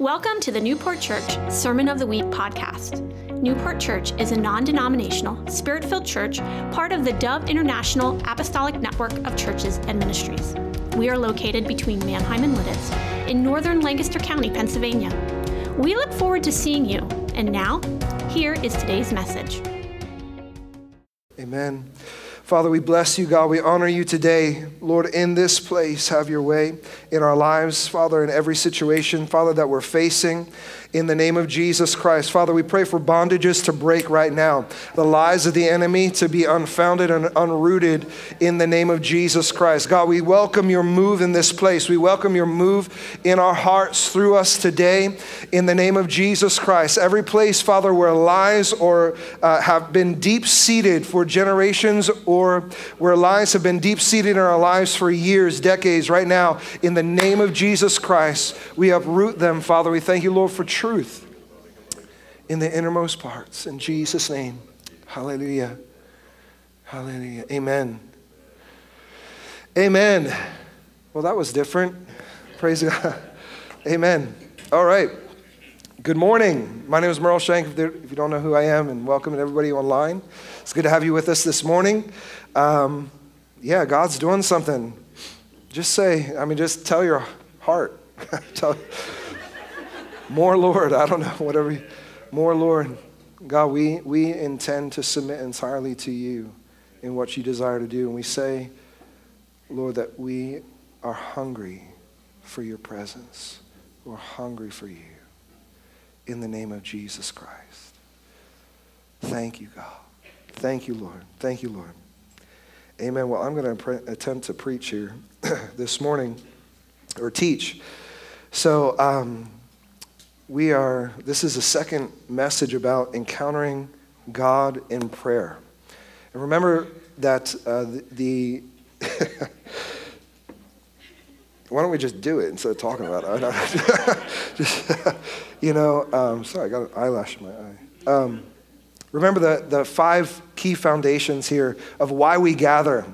Welcome to the Newport Church Sermon of the Week podcast. Newport Church is a non denominational, spirit filled church, part of the Dove International Apostolic Network of Churches and Ministries. We are located between Manheim and Lititz in northern Lancaster County, Pennsylvania. We look forward to seeing you. And now, here is today's message. Amen. Father, we bless you, God. We honor you today. Lord, in this place, have your way in our lives, Father, in every situation, Father, that we're facing in the name of Jesus Christ. Father, we pray for bondages to break right now, the lies of the enemy to be unfounded and unrooted in the name of Jesus Christ. God, we welcome your move in this place. We welcome your move in our hearts through us today in the name of Jesus Christ. Every place, Father, where lies or uh, have been deep seated for generations or where lies have been deep seated in our lives for years, decades, right now, in the name of Jesus Christ, we uproot them, Father. We thank you, Lord, for truth truth in the innermost parts. In Jesus' name. Hallelujah. Hallelujah. Amen. Amen. Well, that was different. Praise God. Amen. All right. Good morning. My name is Merle Shenk. If, you don't know who I am, and welcome to everybody online. It's good to have you with us this morning. Um, yeah, God's doing something. Just say, I mean, just tell your heart. tell, more, Lord. I don't know, whatever. More, Lord. God, we, we intend to submit entirely to you in what you desire to do. And we say, Lord, that we are hungry for your presence. We're hungry for you in the name of Jesus Christ. Thank you, God. Thank you, Lord. Thank you, Lord. Amen. Well, I'm going to pre- attempt to preach here this morning or teach. So, um, we are, this is a second message about encountering God in prayer. And remember that uh, the, the why don't we just do it instead of talking about it? just, you know, um, sorry, I got an eyelash in my eye. Um, remember the, the five key foundations here of why we gather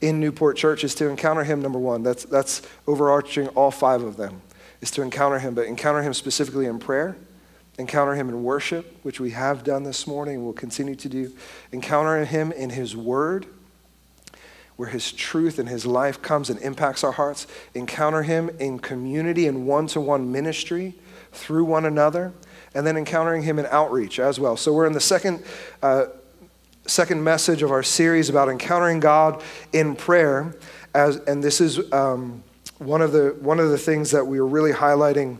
in Newport Church is to encounter Him, number one. That's, that's overarching all five of them is to encounter Him, but encounter Him specifically in prayer, encounter Him in worship, which we have done this morning and will continue to do, encounter Him in His Word, where His truth and His life comes and impacts our hearts, encounter Him in community and one to one ministry through one another, and then encountering Him in outreach as well. So we're in the second. Uh, second message of our series about encountering God in prayer, as, and this is um, one of the one of the things that we were really highlighting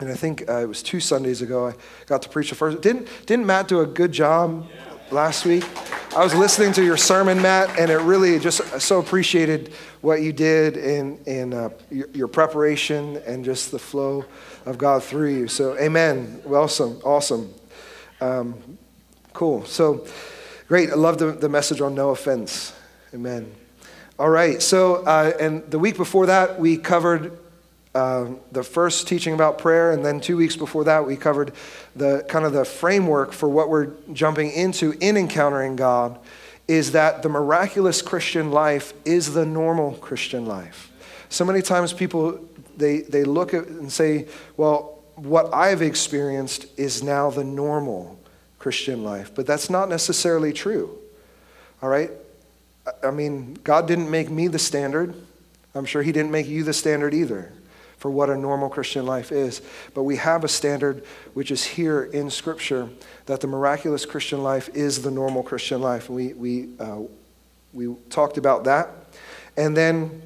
and I think uh, it was two Sundays ago I got to preach the first. Didn't didn't Matt do a good job last week? I was listening to your sermon, Matt, and it really just so appreciated what you did in in uh, your, your, preparation and just the flow of God through you. So, Amen. Awesome, awesome, um, cool. So, great. I love the, the message on no offense. Amen. All right, so, uh, and the week before that, we covered uh, the first teaching about prayer, and then two weeks before that, we covered the kind of the framework for what we're jumping into in encountering God is that the miraculous Christian life is the normal Christian life. So many times people, they, they look at and say, well, what I've experienced is now the normal Christian life. But that's not necessarily true. All right? I mean, God didn't make me the standard. I'm sure He didn't make you the standard either for what a normal Christian life is. But we have a standard which is here in Scripture that the miraculous Christian life is the normal Christian life. We, we, uh, we talked about that. And then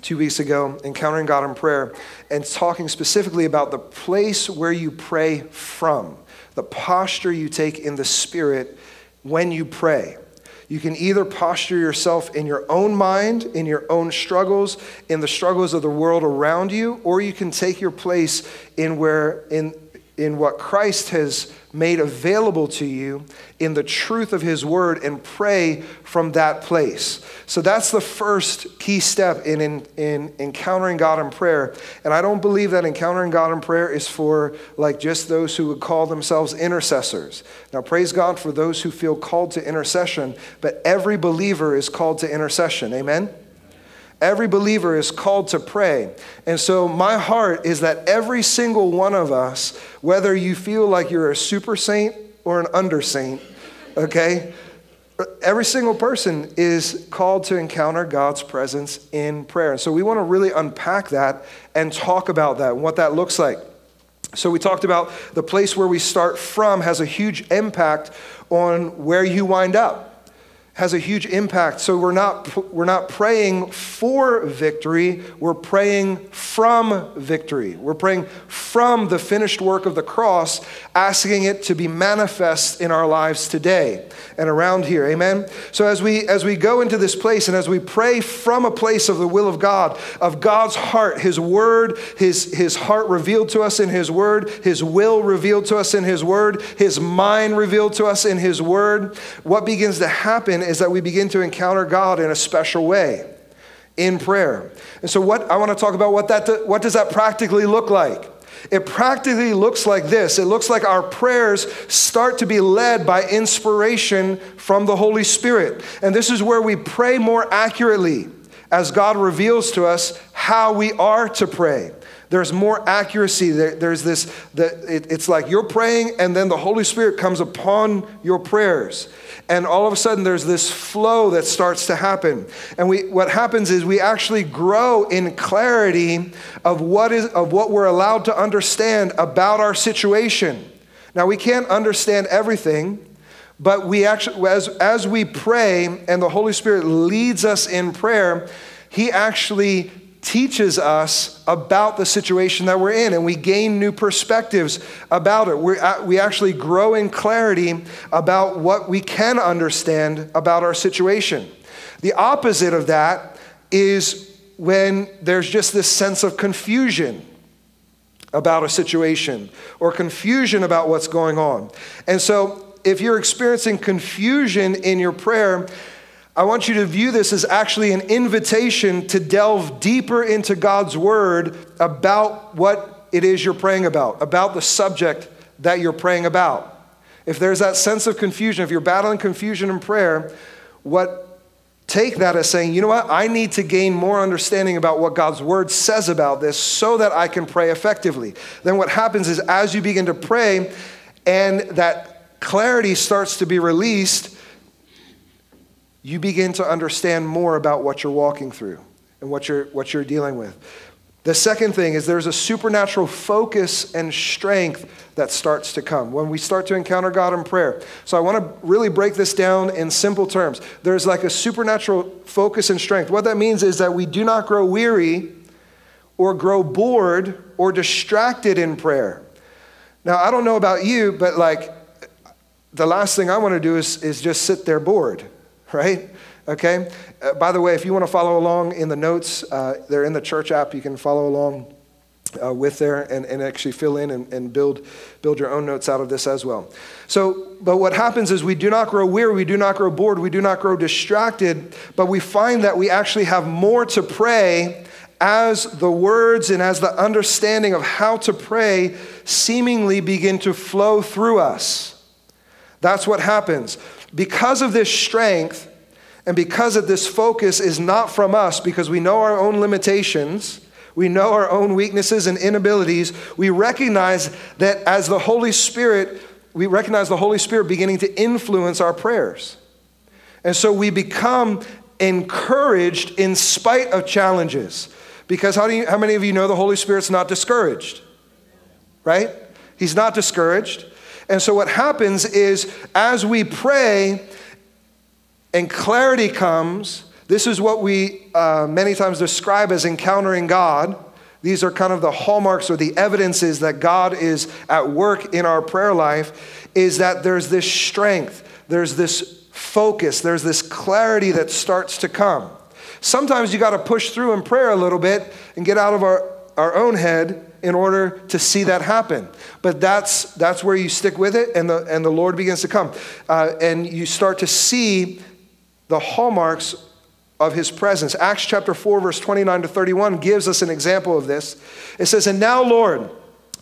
two weeks ago, encountering God in prayer and talking specifically about the place where you pray from, the posture you take in the Spirit when you pray. You can either posture yourself in your own mind, in your own struggles, in the struggles of the world around you, or you can take your place in where in in what Christ has made available to you in the truth of his word and pray from that place. So that's the first key step in, in, in, encountering God in prayer. And I don't believe that encountering God in prayer is for like just those who would call themselves intercessors. Now, praise God for those who feel called to intercession, but every believer is called to intercession. Amen? Every believer is called to pray. And so, my heart is that every single one of us, whether you feel like you're a super saint or an under saint, okay, every single person is called to encounter God's presence in prayer. And so, we want to really unpack that and talk about that and what that looks like. So, we talked about the place where we start from has a huge impact on where you wind up has a huge impact. So we're not, we're not praying for victory, we're praying from victory. We're praying from the finished work of the cross, asking it to be manifest in our lives today and around here. Amen. So as we as we go into this place and as we pray from a place of the will of God, of God's heart, his word, his his heart revealed to us in his word, his will revealed to us in his word, his mind revealed to us in his word, what begins to happen is that we begin to encounter God in a special way in prayer. And so what I want to talk about what that what does that practically look like? It practically looks like this. It looks like our prayers start to be led by inspiration from the Holy Spirit. And this is where we pray more accurately as God reveals to us how we are to pray. There's more accuracy. There, there's this, the, it, it's like you're praying, and then the Holy Spirit comes upon your prayers. And all of a sudden there's this flow that starts to happen. And we, what happens is we actually grow in clarity of what, is, of what we're allowed to understand about our situation. Now we can't understand everything but we actually as, as we pray and the holy spirit leads us in prayer he actually teaches us about the situation that we're in, and we gain new perspectives about it. we we actually grow in clarity about what we can understand about our situation. The opposite of that is when there's just this sense of confusion about a situation or confusion about what's going on. And so, if you're experiencing confusion in your prayer, I want you to view this as actually an invitation to delve deeper into God's word about what it is you're praying about, about the subject that you're praying about. If there's that sense of confusion, if you're battling confusion in prayer, what take that as saying, you know what, I need to gain more understanding about what God's word says about this so that I can pray effectively. Then what happens is as you begin to pray and that clarity starts to be released, you begin to understand more about what you're walking through and what you're, what you're dealing with. The second thing is there's a supernatural focus and strength that starts to come when we start to encounter God in prayer. So I want to really break this down in simple terms. There's like a supernatural focus and strength. What that means is that we do not grow weary or grow bored or distracted in prayer. Now, I don't know about you, but like the last thing I want to do is, is just sit there bored right? Okay? Uh, by the way, if you want to follow along in the notes, uh, they're in the church app. You can follow along uh, with there and, and actually fill in and, and build, build your own notes out of this as well. So, but what happens is we do not grow weary, we do not grow bored, we do not grow distracted, but we find that we actually have more to pray as the words and as the understanding of how to pray seemingly begin to flow through us. That's what happens. Because of this strength and because of this focus is not from us, because we know our own limitations, we know our own weaknesses and inabilities, we recognize that as the Holy Spirit, we recognize the Holy Spirit beginning to influence our prayers. And so we become encouraged in spite of challenges. Because how, do you, how many of you know the Holy Spirit's not discouraged? Right? He's not discouraged. And so what happens is as we pray and clarity comes, this is what we uh, many times describe as encountering God. These are kind of the hallmarks or the evidences that God is at work in our prayer life is that there's this strength, there's this focus, there's this clarity that starts to come. Sometimes you got to push through in prayer a little bit and get out of our, our own head in order to see that happen. But that's, that's where you stick with it, and the, and the Lord begins to come. Uh, and you start to see the hallmarks of his presence. Acts chapter 4, verse 29 to 31 gives us an example of this. It says, And now, Lord,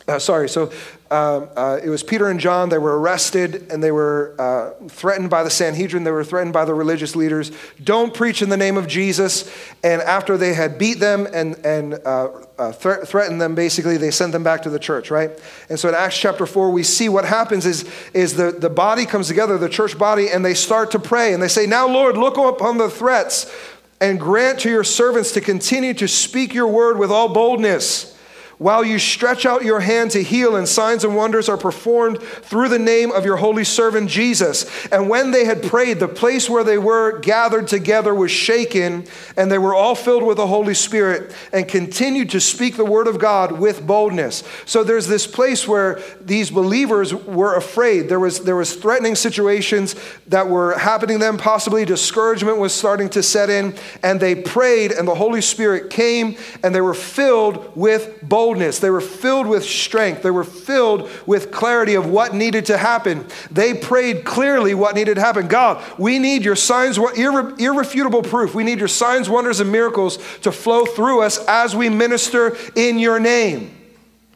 uh, sorry, so um, uh, it was Peter and John. They were arrested and they were uh, threatened by the Sanhedrin. They were threatened by the religious leaders. Don't preach in the name of Jesus. And after they had beat them and, and uh, uh threatened them, basically, they sent them back to the church, right? And so in Acts chapter 4, we see what happens is, is the, the body comes together, the church body, and they start to pray. And they say, Now, Lord, look upon the threats and grant to your servants to continue to speak your word with all boldness while you stretch out your hand to heal, and signs and wonders are performed through the name of your holy servant Jesus. And when they had prayed, the place where they were gathered together was shaken, and they were all filled with the Holy Spirit and continued to speak the word of God with boldness. So there's this place where these believers were afraid. There was, there was threatening situations that were happening to them, possibly discouragement was starting to set in, and they prayed, and the Holy Spirit came, and they were filled with boldness boldness. They were filled with strength. They were filled with clarity of what needed to happen. They prayed clearly what needed to happen. God, we need your signs, irre- irrefutable proof. We need your signs, wonders, and miracles to flow through us as we minister in your name.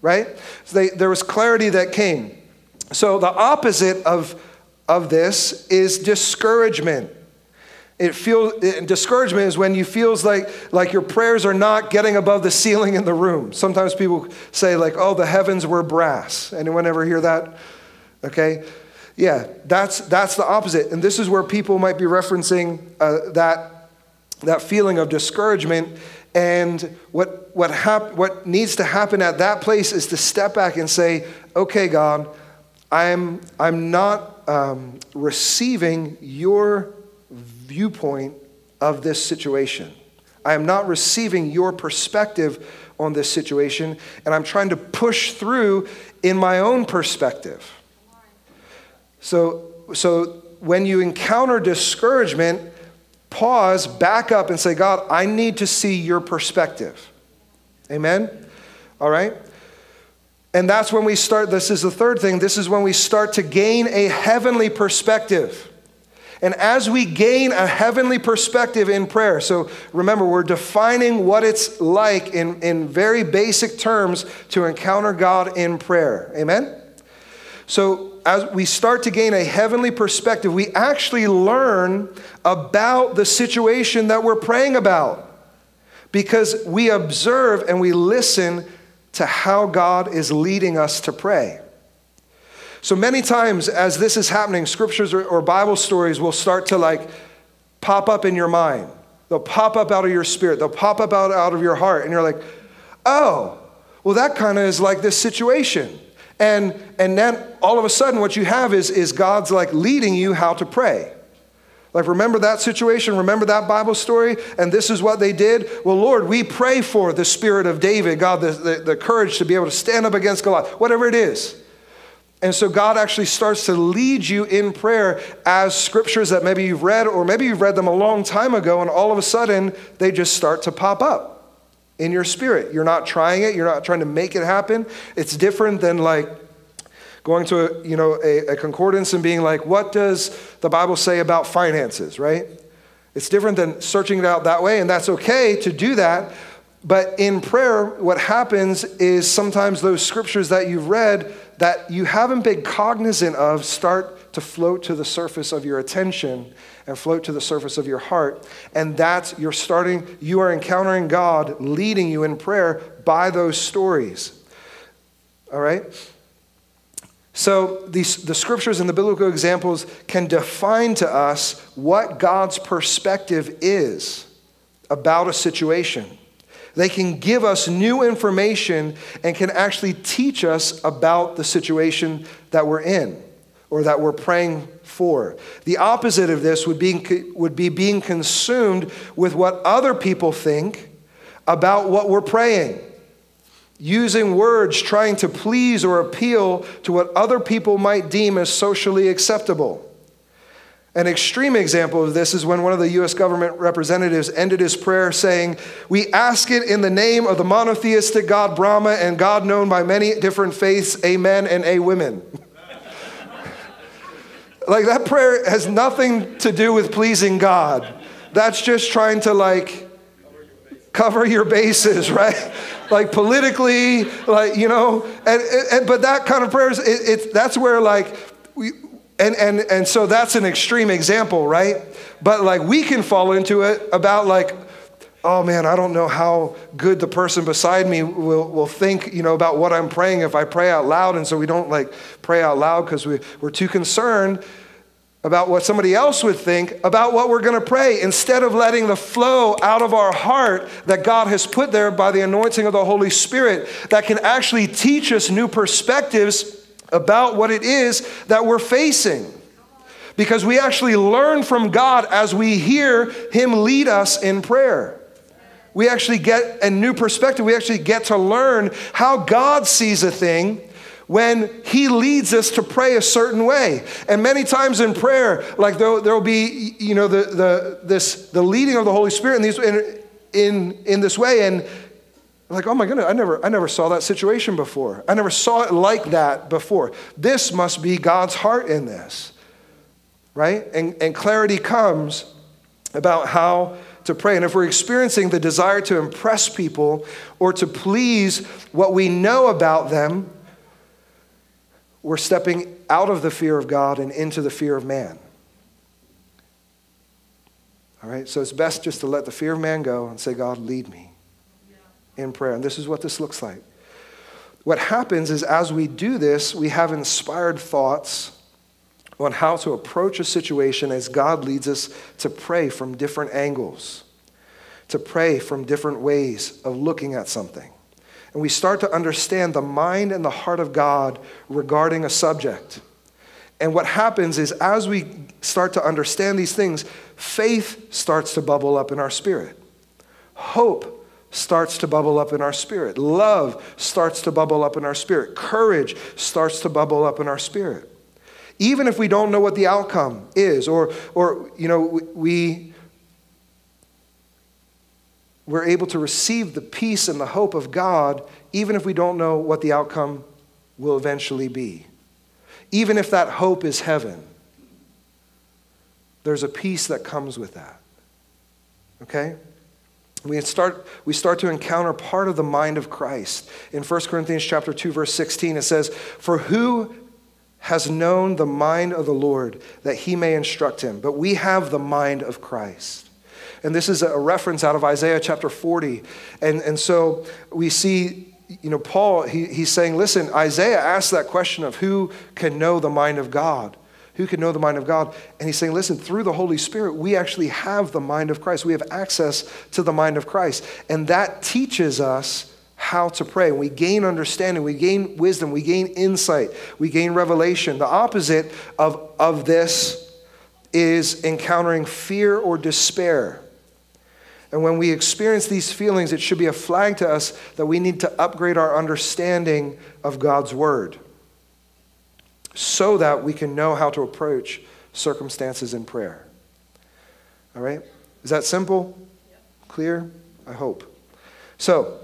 Right? So they, there was clarity that came. So the opposite of, of this is discouragement. It feels discouragement is when you feels like like your prayers are not getting above the ceiling in the room. Sometimes people say like, "Oh, the heavens were brass." Anyone ever hear that? Okay, yeah, that's that's the opposite, and this is where people might be referencing uh, that that feeling of discouragement. And what what hap- what needs to happen at that place is to step back and say, "Okay, God, I'm I'm not um, receiving your." Viewpoint of this situation. I am not receiving your perspective on this situation, and I'm trying to push through in my own perspective. So, so when you encounter discouragement, pause, back up, and say, God, I need to see your perspective. Amen? All right? And that's when we start, this is the third thing, this is when we start to gain a heavenly perspective. And as we gain a heavenly perspective in prayer, so remember, we're defining what it's like in, in very basic terms to encounter God in prayer. Amen? So, as we start to gain a heavenly perspective, we actually learn about the situation that we're praying about because we observe and we listen to how God is leading us to pray. So many times, as this is happening, scriptures or, or, Bible stories will start to like pop up in your mind. They'll pop up out of your spirit, they'll pop up out, out of your heart, and you're like, oh, well, that kind of is like this situation. And, and then all of a sudden, what you have is, is God's like leading you how to pray. Like, remember that situation? Remember that Bible story? And this is what they did? Well, Lord, we pray for the spirit of David, God, the, the, the courage to be able to stand up against Goliath, whatever it is. And so God actually starts to lead you in prayer as scriptures that maybe you've read, or maybe you've read them a long time ago, and all of a sudden they just start to pop up in your spirit. You're not trying it, you're not trying to make it happen. It's different than like going to a, you know, a, a concordance and being like, what does the Bible say about finances, right? It's different than searching it out that way, and that's okay to do that. But in prayer, what happens is sometimes those scriptures that you've read that you haven't been cognizant of start to float to the surface of your attention and float to the surface of your heart. And that's, you're starting, you are encountering God leading you in prayer by those stories. All right? So these, the scriptures and the biblical examples can define to us what God's perspective is about a situation. They can give us new information and can actually teach us about the situation that we're in or that we're praying for. The opposite of this would be, would be being consumed with what other people think about what we're praying. Using words trying to please or appeal to what other people might deem as socially acceptable. An extreme example of this is when one of the US government representatives ended his prayer saying, We ask it in the name of the monotheistic God Brahma and God known by many different faiths, amen and a women. like that prayer has nothing to do with pleasing God. That's just trying to like cover your bases, right? like politically, like, you know, and, and, but that kind of prayers, it, it, that's where like, we, and, and, and so that's an extreme example, right? But like we can fall into it about like, oh man, I don't know how good the person beside me will, will think, you know, about what I'm praying if I pray out loud. And so we don't like pray out loud because we, we're too concerned about what somebody else would think about what we're going to pray instead of letting the flow out of our heart that God has put there by the anointing of the Holy Spirit that can actually teach us new perspectives about what it is that we're facing. Because we actually learn from God as we hear Him lead us in prayer. We actually get a new perspective. We actually get to learn how God sees a thing when he leads us to pray a certain way. And many times in prayer, like there, will be, you know, the, the, this, the leading of the Holy Spirit in, these, in, in, in this way. And like, oh my goodness, I never, I never saw that situation before. I never saw it like that before. This must be God's heart in this, right? And, and clarity comes about how to pray. And if we're experiencing the desire to impress people or to please what we know about them, we're stepping out of the fear of God and into the fear of man. All right, so it's best just to let the fear of man go and say, God, lead me in prayer. And this is what this looks like. What happens is as we do this, we have inspired thoughts on how to approach a situation as God leads us to pray from different angles, to pray from different ways of looking at something and we start to understand the mind and the heart of God regarding a subject. And what happens is, as we start to understand these things, faith starts to bubble up in our spirit. Hope starts to bubble up in our spirit. Love starts to bubble up in our spirit. Courage starts to bubble up in our spirit. Even if we don't know what the outcome is, or, or you know, we, we're able to receive the peace and the hope of God, even if we don't know what the outcome will eventually be. Even if that hope is heaven, there's a peace that comes with that. Okay? We start, we start to encounter part of the mind of Christ. In 1 Corinthians chapter 2, verse 16, it says, For who has known the mind of the Lord that he may instruct him? But we have the mind of Christ. And this is a reference out of Isaiah chapter 40. And, and so we see, you know, Paul, he, he's saying, listen, Isaiah asked that question of who can know the mind of God? Who can know the mind of God? And he's saying, listen, through the Holy Spirit, we actually have the mind of Christ. We have access to the mind of Christ. And that teaches us how to pray. We gain understanding, we gain wisdom, we gain insight, we gain revelation. The opposite of, of this is encountering fear or despair. And when we experience these feelings, it should be a flag to us that we need to upgrade our understanding of God's Word so that we can know how to approach circumstances in prayer. All right? Is that simple? Clear? I hope. So,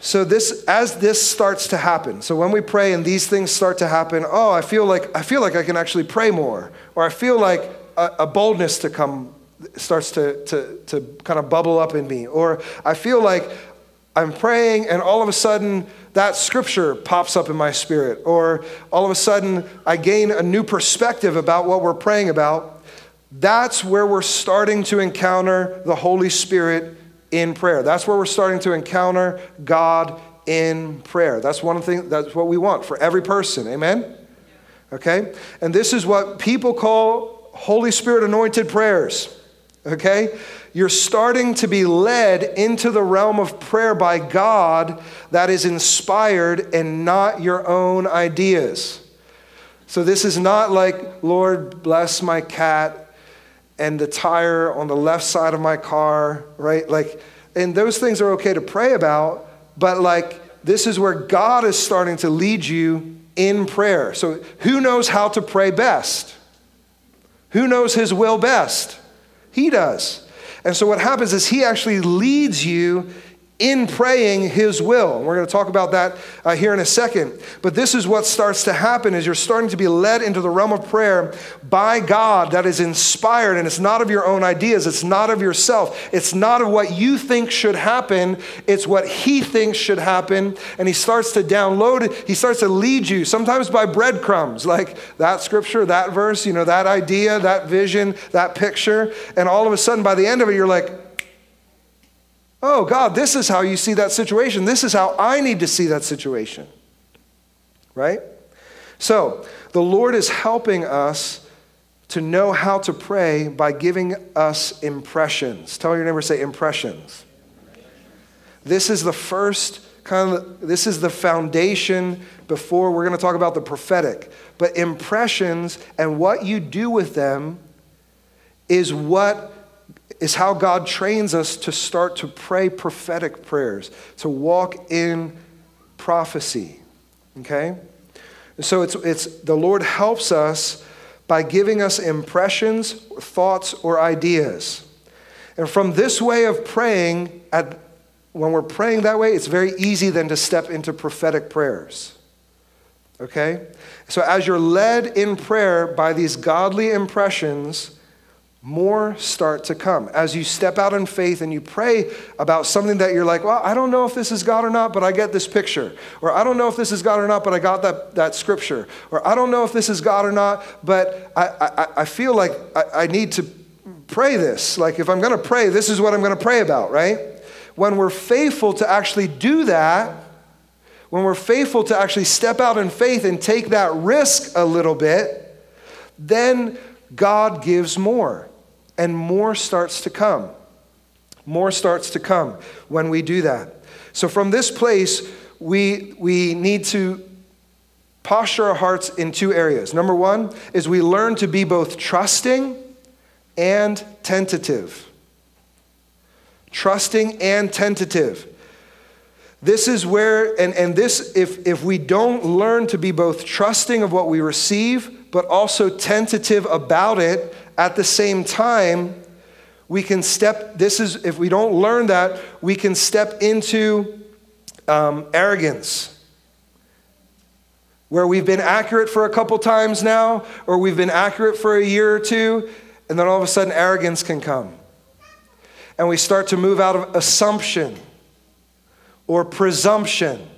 so this as this starts to happen so when we pray and these things start to happen oh i feel like i feel like i can actually pray more or i feel like a, a boldness to come starts to, to, to kind of bubble up in me. Or I feel like I'm praying and all of a sudden that scripture pops up in my spirit. Or all of a sudden I gain a new perspective about what we're praying about. That's where we're starting to encounter the Holy Spirit in prayer. That's where we're starting to encounter God in prayer. That's one thing, that's what we want for every person. Amen? Okay? And this is what people call Holy Spirit anointed prayers okay? You're starting to be led into the realm of prayer by God that is inspired and not your own ideas. So this is not like, Lord, bless my cat and the tire on the left side of my car, right? Like, and those things are okay to pray about, but like, this is where God is starting to lead you in prayer. So, who knows how to pray best? Who knows his will best? He does. And so what happens is he actually leads you in praying his will. We're going to talk about that uh, here in a second. But this is what starts to happen is you're starting to be led into the realm of prayer by God that is inspired and it's not of your own ideas, it's not of yourself. It's not of what you think should happen, it's what he thinks should happen and he starts to download it. He starts to lead you sometimes by breadcrumbs like that scripture, that verse, you know, that idea, that vision, that picture, and all of a sudden by the end of it you're like Oh, God, this is how you see that situation. This is how I need to see that situation. Right? So, the Lord is helping us to know how to pray by giving us impressions. Tell your neighbor, say impressions. This is the first kind of, this is the foundation before we're going to talk about the prophetic. But impressions and what you do with them is what is how God trains us to start to pray prophetic prayers, to walk in prophecy. Okay? So it's, it's the Lord helps us by giving us impressions, thoughts, or ideas. And from this way of praying, at, when we're praying that way, it's very easy then to step into prophetic prayers. Okay? So as you're led in prayer by these godly impressions, more start to come. As you step out in faith and you pray about something that you're like, well, I don't know if this is God or not, but I get this picture. Or I don't know if this is God or not, but I got that, that scripture. Or I don't know if this is God or not, but I, I, I feel like I, I need to pray this. Like if I'm going to pray, this is what I'm going to pray about, right? When we're faithful to actually do that, when we're faithful to actually step out in faith and take that risk a little bit, then God gives more and more starts to come. More starts to come when we do that. So, from this place, we, we need to posture our hearts in two areas. Number one is we learn to be both trusting and tentative. Trusting and tentative. This is where, and, and this, if, if we don't learn to be both trusting of what we receive, but also tentative about it, at the same time, we can step, this is, if we don't learn that, we can step into um, arrogance. Where we've been accurate for a couple times now, or we've been accurate for a year or two, and then all of a sudden arrogance can come. And we start to move out of assumption or presumption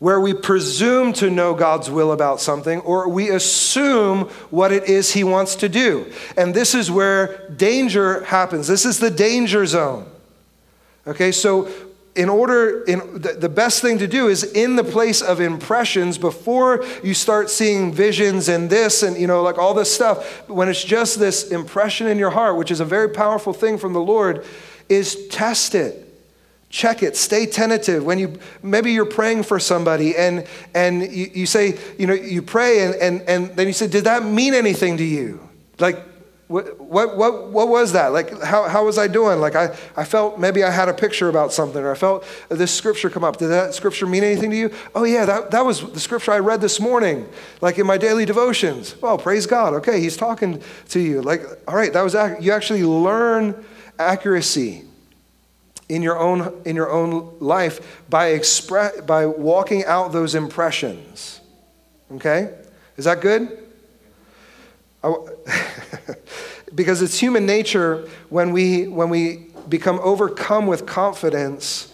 where we presume to know God's will about something or we assume what it is He wants to do. And this is where danger happens. This is the danger zone. Okay, so in order, in, the, the best thing to do is in the place of impressions before you start seeing visions and this and, you know, like all this stuff, when it's just this impression in your heart, which is a very powerful thing from the Lord, is test it check it stay tentative when you maybe you're praying for somebody and and you, you say you know you pray and, and and then you say did that mean anything to you like what, what, what, what was that? Like, how, how was I doing? Like, I, I felt maybe I had a picture about something, or I felt this scripture come up. Did that scripture mean anything to you? Oh, yeah, that, that was the scripture I read this morning, like in my daily devotions. Well, praise God. Okay, he's talking to you. Like, all right, that was, you actually learn accuracy in your own, in your own life by, expre- by walking out those impressions. Okay? Is that good? because it's human nature when we, when we become overcome with confidence,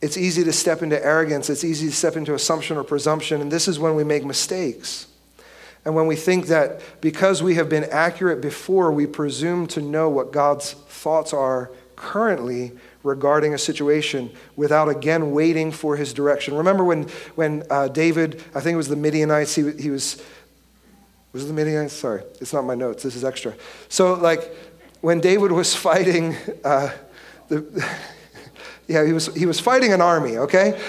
it's easy to step into arrogance, it's easy to step into assumption or presumption, and this is when we make mistakes. And when we think that because we have been accurate before, we presume to know what God's thoughts are currently regarding a situation without again waiting for his direction. Remember when, when uh, David, I think it was the Midianites, he, he was, was it the Midianites? Sorry, it's not my notes, this is extra. So, like, when David was fighting, uh, the, yeah, he was, he was fighting an army, okay?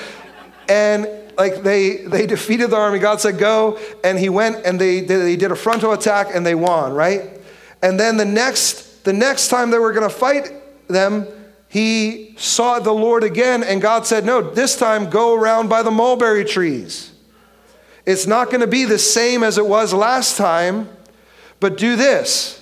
And like they, they defeated the army. God said, go. And he went and they, they did a frontal attack and they won, right? And then the next, the next time they were going to fight them, he saw the Lord again, and God said, No, this time go around by the mulberry trees. It's not going to be the same as it was last time, but do this.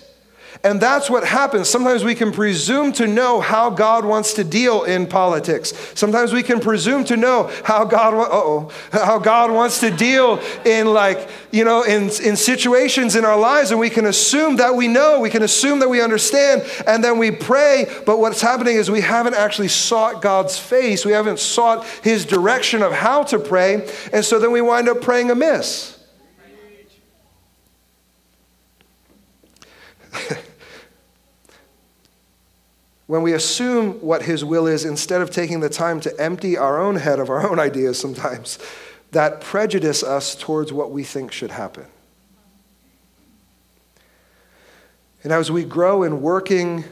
And that's what happens. Sometimes we can presume to know how God wants to deal in politics. Sometimes we can presume to know how God, oh, how God wants to deal in like, you know, in, in situations in our lives. And we can assume that we know, we can assume that we understand, and then we pray. But what's happening is we haven't actually sought God's face. We haven't sought his direction of how to pray. And so then we wind up praying amiss. when we assume what His will is instead of taking the time to empty our own head of our own ideas sometimes, that prejudice us towards what we think should happen. And as we grow in working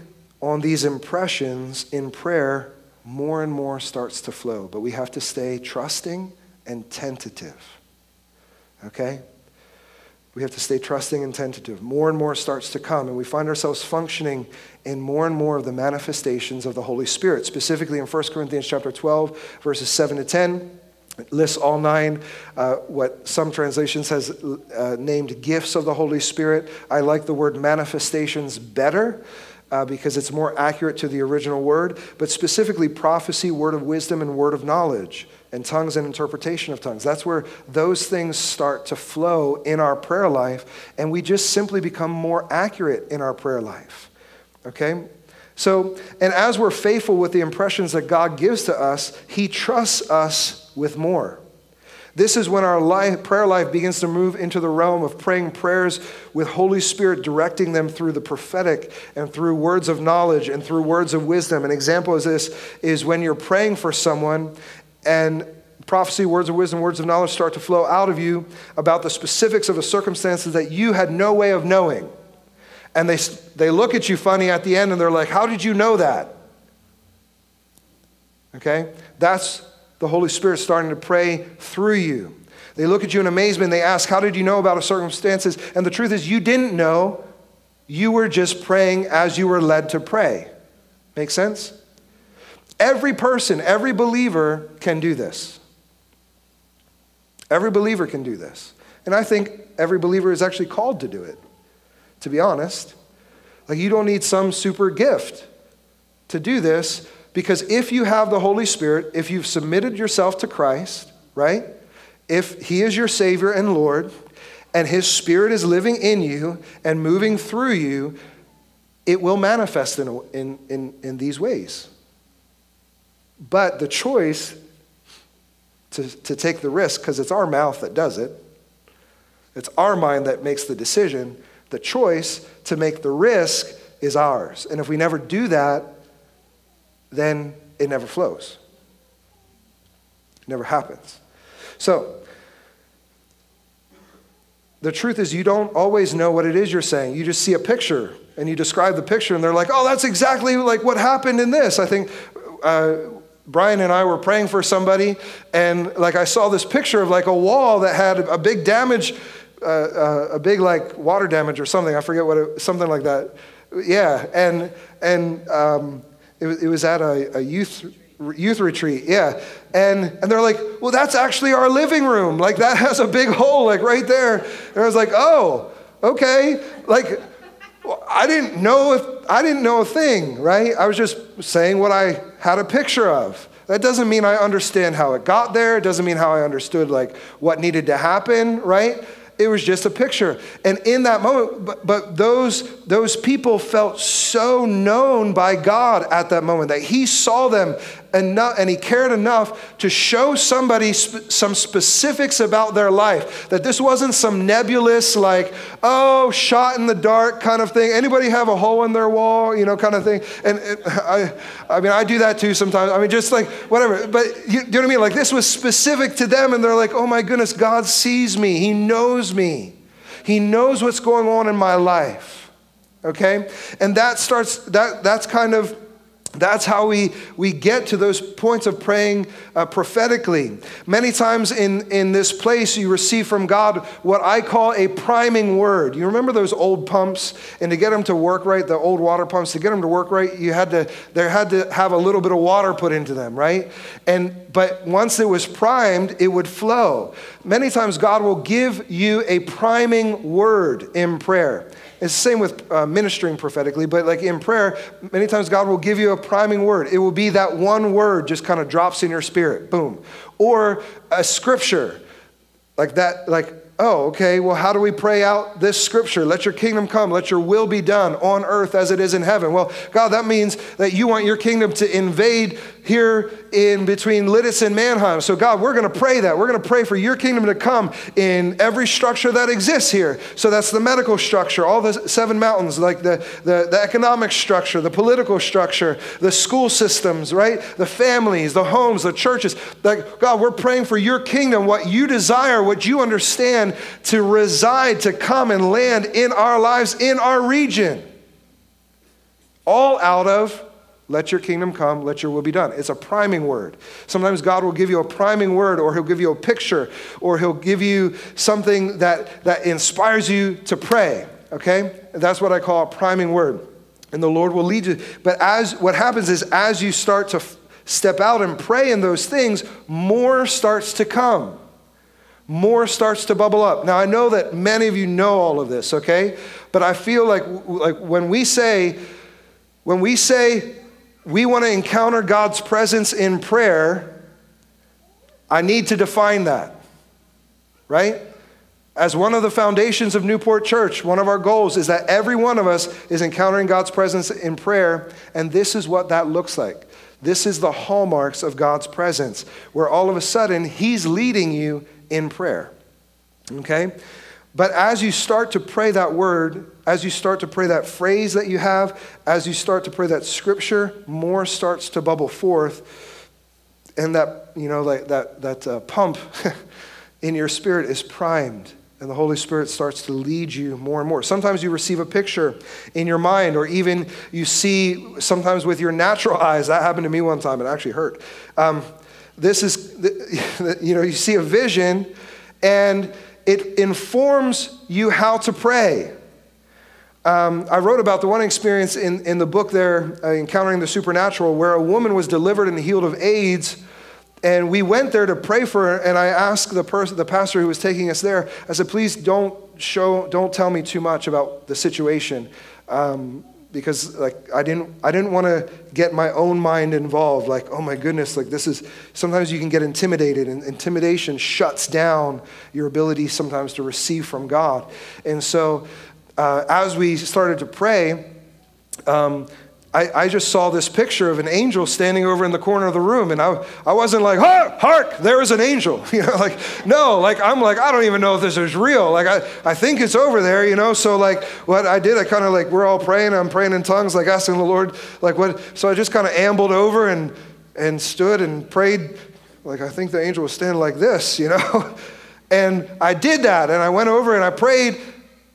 on these impressions in prayer, more and more starts to flow. But we have to stay trusting and tentative. Okay? We have to stay trusting and tentative. More and more starts to come, and we find ourselves functioning in more and more of the manifestations of the Holy Spirit. Specifically in 1 Corinthians chapter 12, verses 7 to 10, it lists all nine, uh, what some translations has uh, named gifts of the Holy Spirit. I like the word manifestations better. Uh, because it's more accurate to the original word, but specifically prophecy, word of wisdom, and word of knowledge and tongues and interpretation of tongues. That's where those things start to flow in our prayer life, and we just simply become more accurate in our prayer life. Okay? So, and as we're faithful with the impressions that God gives to us, He trusts us with more. This is when our life, prayer life begins to move into the realm of praying prayers with Holy Spirit directing them through the prophetic and through words of knowledge and through words of wisdom. An example is this is when you're praying for someone and prophecy, words of wisdom, words of knowledge start to flow out of you about the specifics of the circumstances that you had no way of knowing. And they, they look at you funny at the end and they're like, How did you know that? Okay? That's the Holy Spirit starting to pray through you. They look at you in amazement. They ask, How did you know about a circumstances? And the truth is, you didn't know. You were just praying as you were led to pray. Make sense? Every person, every believer can do this. Every believer can do this. And I think every believer is actually called to do it, to be honest. Like, you don't need some super gift to do this because if you have the Holy Spirit, if you've submitted yourself to Christ, right? If He is your Savior and Lord, and His Spirit is living in you and moving through you, it will manifest in, in, in, in these ways. But the choice to, to take the risk, because it's our mouth that does it, it's our mind that makes the decision. The choice to make the risk is ours. And if we never do that, then it never flows. It never happens. So, the truth is, you don't always know what it is you're saying. You just see a picture and you describe the picture, and they're like, oh, that's exactly like what happened in this. I think uh, Brian and I were praying for somebody, and like I saw this picture of like a wall that had a big damage, a big like water damage or something. I forget what it, something like that. Yeah, and and um, it, it, was at a, a youth youth retreat. Yeah, and and they're like, well, that's actually our living room. Like that has a big hole like right there. And I was like, oh, okay, like. I didn't know if I didn't know a thing, right? I was just saying what I had a picture of. That doesn't mean I understand how it got there. It doesn't mean how I understood like what needed to happen, right? It was just a picture. And in that moment, but, but those, those people felt so known by God at that moment that He saw them enough and he cared enough to show somebody sp- some specifics about their life that this wasn't some nebulous like oh shot in the dark kind of thing. Anybody have a hole in their wall you know kind of thing? And it, i i mean i do that too sometimes. I mean just like whatever. But you, you know what i mean? Like this was specific to them and they're like oh my goodness god sees me. He knows me. He knows what's going on in my life. Okay? And that starts that that's kind of that's how we, we get to those points of praying uh, prophetically. Many times in, in this place, you receive from God what I call a priming word. You remember those old pumps? And to get them to work right, the old water pumps, to get them to work right, you had to, there had to have a little bit of water put into them, right? And, but once it was primed, it would flow. Many times, God will give you a priming word in prayer. It's the same with uh, ministering prophetically, but like in prayer, many times God will give you a priming word. It will be that one word just kind of drops in your spirit, boom. Or a scripture, like that, like oh, okay, well, how do we pray out this scripture? Let your kingdom come, let your will be done on earth as it is in heaven. Well, God, that means that you want your kingdom to invade here in between Lititz and Manheim. So, God, we're going to pray that. We're going to pray for your kingdom to come in every structure that exists here. So, that's the medical structure, all the seven mountains, like the, the, the economic structure, the political structure, the school systems, right? The families, the homes, the churches. Like, God, we're praying for your kingdom, what you desire, what you understand to reside, to come and land in our lives, in our region. All out of let your kingdom come, let your will be done. It's a priming word. Sometimes God will give you a priming word, or He'll give you a picture, or He'll give you something that, that inspires you to pray. Okay? That's what I call a priming word. And the Lord will lead you. But as what happens is, as you start to f- step out and pray in those things, more starts to come. More starts to bubble up. Now, I know that many of you know all of this, okay? But I feel like, like when we say, when we say we want to encounter God's presence in prayer, I need to define that, right? As one of the foundations of Newport Church, one of our goals is that every one of us is encountering God's presence in prayer, and this is what that looks like. This is the hallmarks of God's presence, where all of a sudden He's leading you in prayer. Okay? But as you start to pray that word, as you start to pray that phrase that you have, as you start to pray that scripture, more starts to bubble forth. And that, you know, like that, that uh, pump in your spirit is primed. And the Holy Spirit starts to lead you more and more. Sometimes you receive a picture in your mind, or even you see sometimes with your natural eyes. That happened to me one time. It actually hurt. Um, this is, you know, you see a vision, and it informs you how to pray. Um, I wrote about the one experience in, in the book there, uh, Encountering the Supernatural, where a woman was delivered and healed of AIDS. And we went there to pray for her, and I asked the person, the pastor who was taking us there, I said, please don't show, don't tell me too much about the situation. Um, because like I didn't I didn't want to get my own mind involved like oh my goodness like this is sometimes you can get intimidated and intimidation shuts down your ability sometimes to receive from God. And so uh, as we started to pray um, I, I, just saw this picture of an angel standing over in the corner of the room, and I, I wasn't like, hark, hark, there is an angel. You know, like, no, like, I'm like, I don't even know if this is real. Like, I, I think it's over there, you know? So, like, what I did, I kind of like, we're all praying, I'm praying in tongues, like, asking the Lord, like, what? So I just kind of ambled over and, and stood and prayed. Like, I think the angel was standing like this, you know? and I did that, and I went over and I prayed,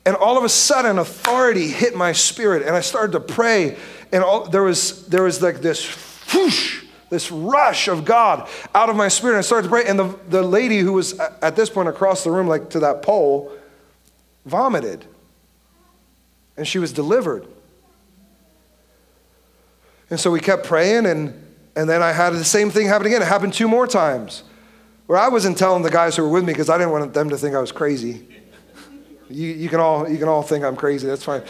and all of a sudden, authority hit my spirit, and I started to pray and all, there, was, there was like this whoosh, this rush of God out of my spirit. And I started to pray. And the, the lady who was at this point across the room, like to that pole, vomited. And she was delivered. And so we kept praying, and, and then I had the same thing happen again. It happened two more times. Where I wasn't telling the guys who were with me because I didn't want them to think I was crazy. You, you, can all, you can all think I'm crazy, that's fine.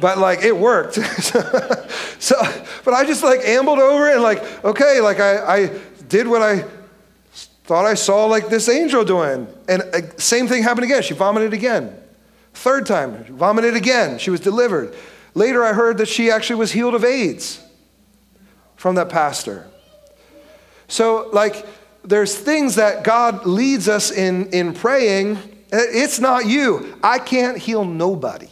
But like it worked. so, but I just like ambled over and like, okay, like I, I did what I thought I saw like this angel doing. And uh, same thing happened again. She vomited again. Third time, vomited again. She was delivered. Later, I heard that she actually was healed of AIDS from that pastor. So, like, there's things that God leads us in, in praying it's not you. I can't heal nobody.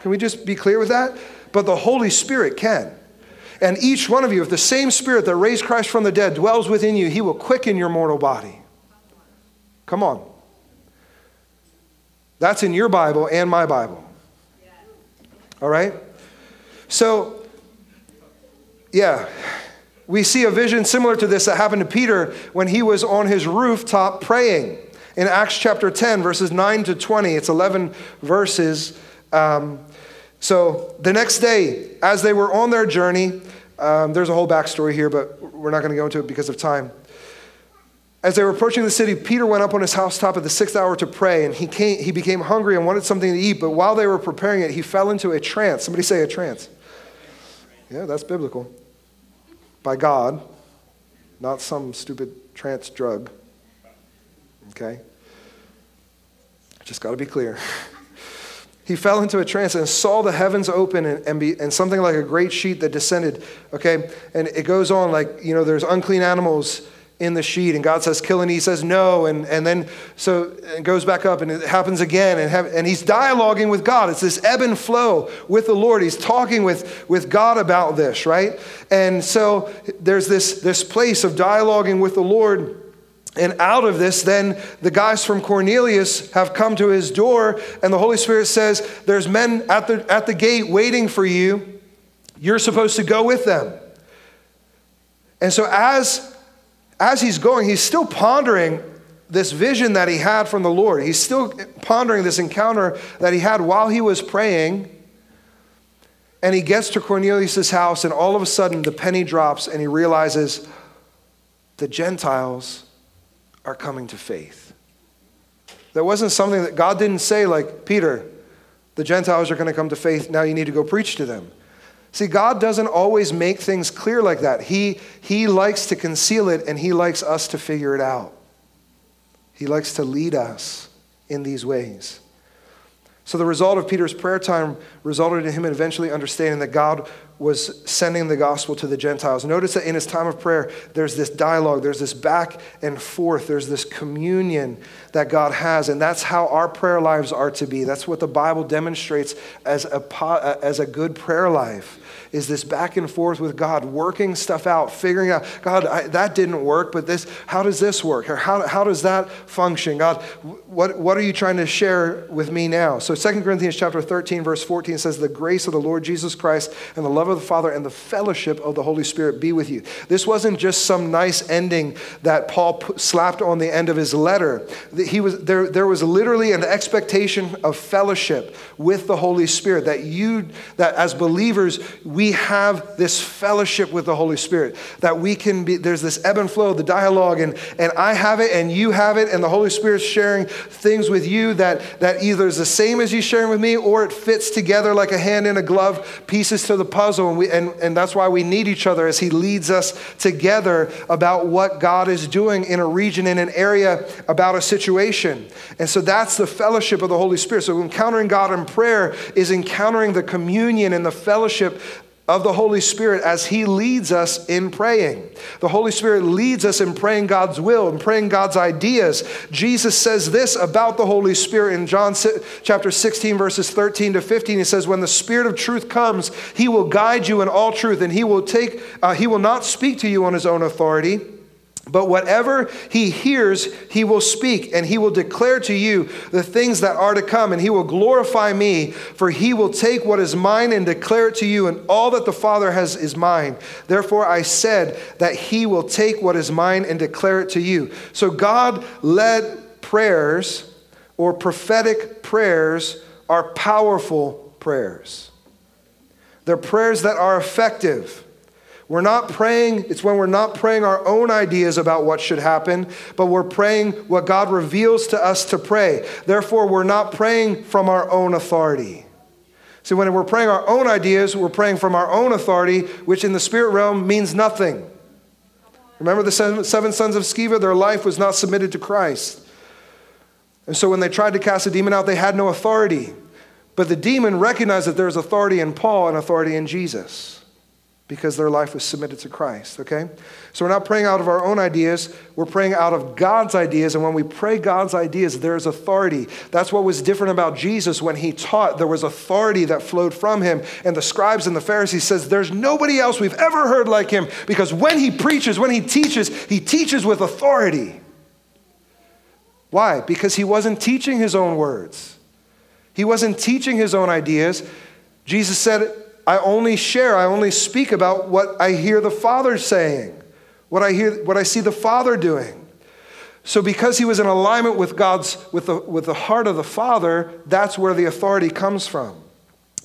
Can we just be clear with that? But the Holy Spirit can. And each one of you, if the same Spirit that raised Christ from the dead dwells within you, He will quicken your mortal body. Come on. That's in your Bible and my Bible. All right? So, yeah, we see a vision similar to this that happened to Peter when he was on his rooftop praying in Acts chapter 10, verses 9 to 20. It's 11 verses. Um, so the next day, as they were on their journey, um, there's a whole backstory here, but we're not going to go into it because of time. As they were approaching the city, Peter went up on his housetop at the sixth hour to pray, and he, came, he became hungry and wanted something to eat. But while they were preparing it, he fell into a trance. Somebody say a trance. Yeah, that's biblical. By God, not some stupid trance drug. Okay? Just got to be clear. he fell into a trance and saw the heavens open and, and, be, and something like a great sheet that descended. Okay? And it goes on like, you know, there's unclean animals in the sheet and God says kill and he says no and, and then so it goes back up and it happens again and, have, and he's dialoguing with God it's this ebb and flow with the Lord he's talking with, with God about this right and so there's this, this place of dialoguing with the Lord and out of this, then the guys from Cornelius have come to his door, and the Holy Spirit says, There's men at the, at the gate waiting for you. You're supposed to go with them. And so, as as he's going, he's still pondering this vision that he had from the Lord. He's still pondering this encounter that he had while he was praying. And he gets to Cornelius' house, and all of a sudden the penny drops, and he realizes the Gentiles are coming to faith. That wasn't something that God didn't say, like, Peter, the Gentiles are going to come to faith, now you need to go preach to them. See, God doesn't always make things clear like that. He, he likes to conceal it and He likes us to figure it out. He likes to lead us in these ways. So, the result of Peter's prayer time resulted in him eventually understanding that God was sending the gospel to the Gentiles. Notice that in his time of prayer, there's this dialogue, there's this back and forth, there's this communion that God has. And that's how our prayer lives are to be. That's what the Bible demonstrates as a, uh, as a good prayer life is this back and forth with God, working stuff out, figuring out, God, I, that didn't work, but this, how does this work? Or how, how does that function? God, what, what are you trying to share with me now? So 2 Corinthians chapter 13, verse 14 says, The grace of the Lord Jesus Christ and the love of the Father and the fellowship of the Holy Spirit be with you. This wasn't just some nice ending that Paul slapped on the end of his letter. He was, there, there was literally an expectation of fellowship with the Holy Spirit that you, that as believers, we have this fellowship with the Holy Spirit, that we can be, there's this ebb and flow, the dialogue, and, and I have it and you have it, and the Holy Spirit's sharing things with you that, that either is the same as you sharing with me or it fits together like a hand in a glove, pieces to the puzzle. And, we, and, and that's why we need each other as He leads us together about what God is doing in a region, in an area, about a situation. And so that's the fellowship of the Holy Spirit. So encountering God in prayer is encountering the communion and the fellowship of the Holy Spirit as He leads us in praying. The Holy Spirit leads us in praying God's will and praying God's ideas. Jesus says this about the Holy Spirit in John chapter 16, verses 13 to 15. He says, When the Spirit of truth comes, He will guide you in all truth, and He will take, uh, He will not speak to you on His own authority. But whatever he hears, he will speak, and he will declare to you the things that are to come, and he will glorify me, for he will take what is mine and declare it to you, and all that the Father has is mine. Therefore, I said that he will take what is mine and declare it to you. So, God led prayers or prophetic prayers are powerful prayers. They're prayers that are effective. We're not praying, it's when we're not praying our own ideas about what should happen, but we're praying what God reveals to us to pray. Therefore, we're not praying from our own authority. See, when we're praying our own ideas, we're praying from our own authority, which in the spirit realm means nothing. Remember the seven, sons of Sceva? Their life was not submitted to Christ. And so when they tried to cast a demon out, they had no authority. But the demon recognized that there's authority in Paul and authority in Jesus because their life was submitted to Christ, okay? So we're not praying out of our own ideas, we're praying out of God's ideas. And when we pray God's ideas, there's authority. That's what was different about Jesus when he taught. There was authority that flowed from him. And the scribes and the Pharisees says there's nobody else we've ever heard like him because when he preaches, when he teaches, he teaches with authority. Why? Because he wasn't teaching his own words. He wasn't teaching his own ideas. Jesus said, I only share, I only speak about what I hear the Father saying, what I hear, what I see the Father doing. So because he was in alignment with God's, with the, with the heart of the Father, that's where the authority comes from.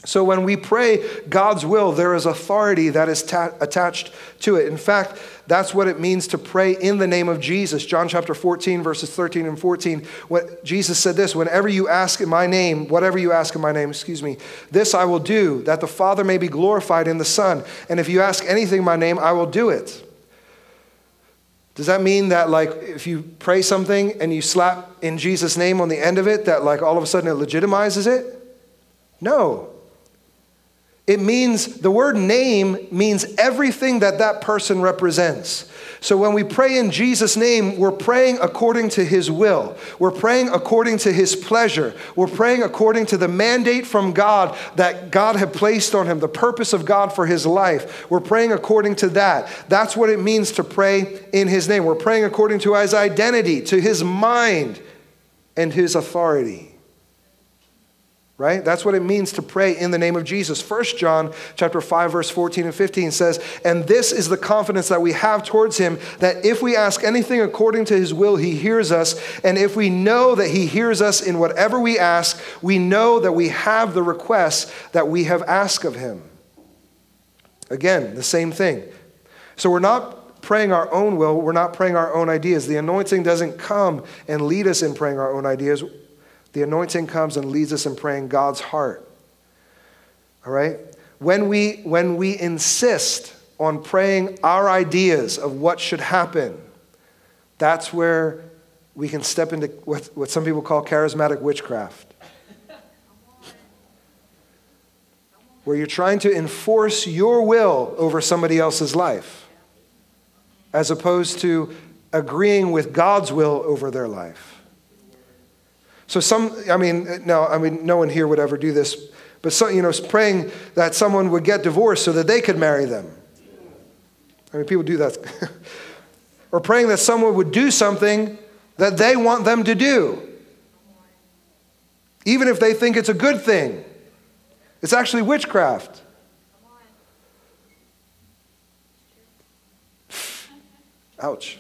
So when we pray God's will, there is authority that is ta- attached to it. In fact, that's what it means to pray in the name of Jesus. John chapter 14, verses 13 and 14. What Jesus said this Whenever you ask in my name, whatever you ask in my name, excuse me, this I will do, that the Father may be glorified in the Son. And if you ask anything in my name, I will do it. Does that mean that, like, if you pray something and you slap in Jesus' name on the end of it, that, like, all of a sudden it legitimizes it? No. It means the word name means everything that that person represents. So when we pray in Jesus' name, we're praying according to his will. We're praying according to his pleasure. We're praying according to the mandate from God that God had placed on him, the purpose of God for his life. We're praying according to that. That's what it means to pray in his name. We're praying according to his identity, to his mind, and his authority right? That's what it means to pray in the name of jesus. 1 john chapter 5 verse 14 and 15 says and this is the confidence that we have towards him that if we ask anything according to his will he hears us. And if we know that he hears us in whatever we ask we know that we have the requests that we have asked of him. Again the same thing. So we're not praying our own will. We're not praying our own ideas. The anointing doesn't come and lead us in praying our own ideas the anointing comes and leads us in praying God's heart. All right? When we, when we insist on praying our ideas of what should happen, that's where we can step into what, what some people call charismatic witchcraft. Where you're trying to enforce your will over somebody else's life, as opposed to agreeing with God's will over their life. So some, I mean, no, I mean, no one here would ever do this, but some, you know, praying that someone would get divorced so that they could marry them. I mean, people do that. or praying that someone would do something that they want them to do, even if they think it's a good thing. It's actually witchcraft. Ouch.